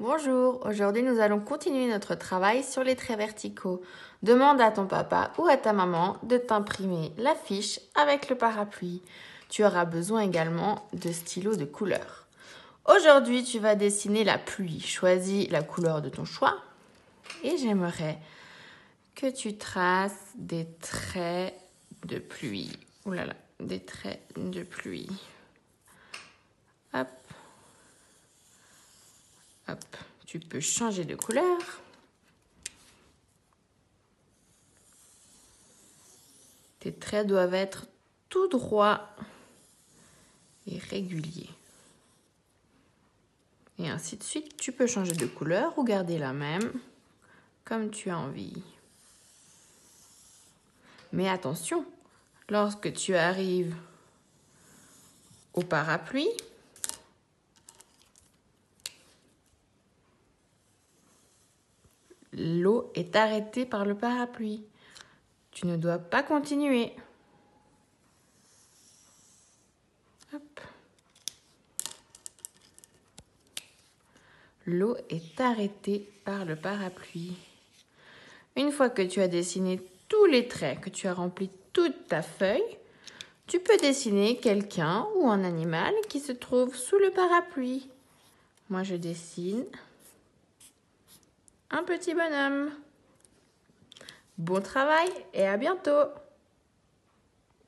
Bonjour, aujourd'hui nous allons continuer notre travail sur les traits verticaux. Demande à ton papa ou à ta maman de t'imprimer la fiche avec le parapluie. Tu auras besoin également de stylos de couleur. Aujourd'hui tu vas dessiner la pluie. Choisis la couleur de ton choix et j'aimerais que tu traces des traits de pluie. Ouh des traits de pluie. Hop. Tu peux changer de couleur. Tes traits doivent être tout droits et réguliers. Et ainsi de suite, tu peux changer de couleur ou garder la même comme tu as envie. Mais attention, lorsque tu arrives au parapluie, l'eau est arrêtée par le parapluie. Tu ne dois pas continuer. L'eau est arrêtée par le parapluie. Une fois que tu as dessiné tous les traits, que tu as rempli toute ta feuille, tu peux dessiner quelqu'un ou un animal qui se trouve sous le parapluie. Moi, je dessine un petit bonhomme. Bon travail et à bientôt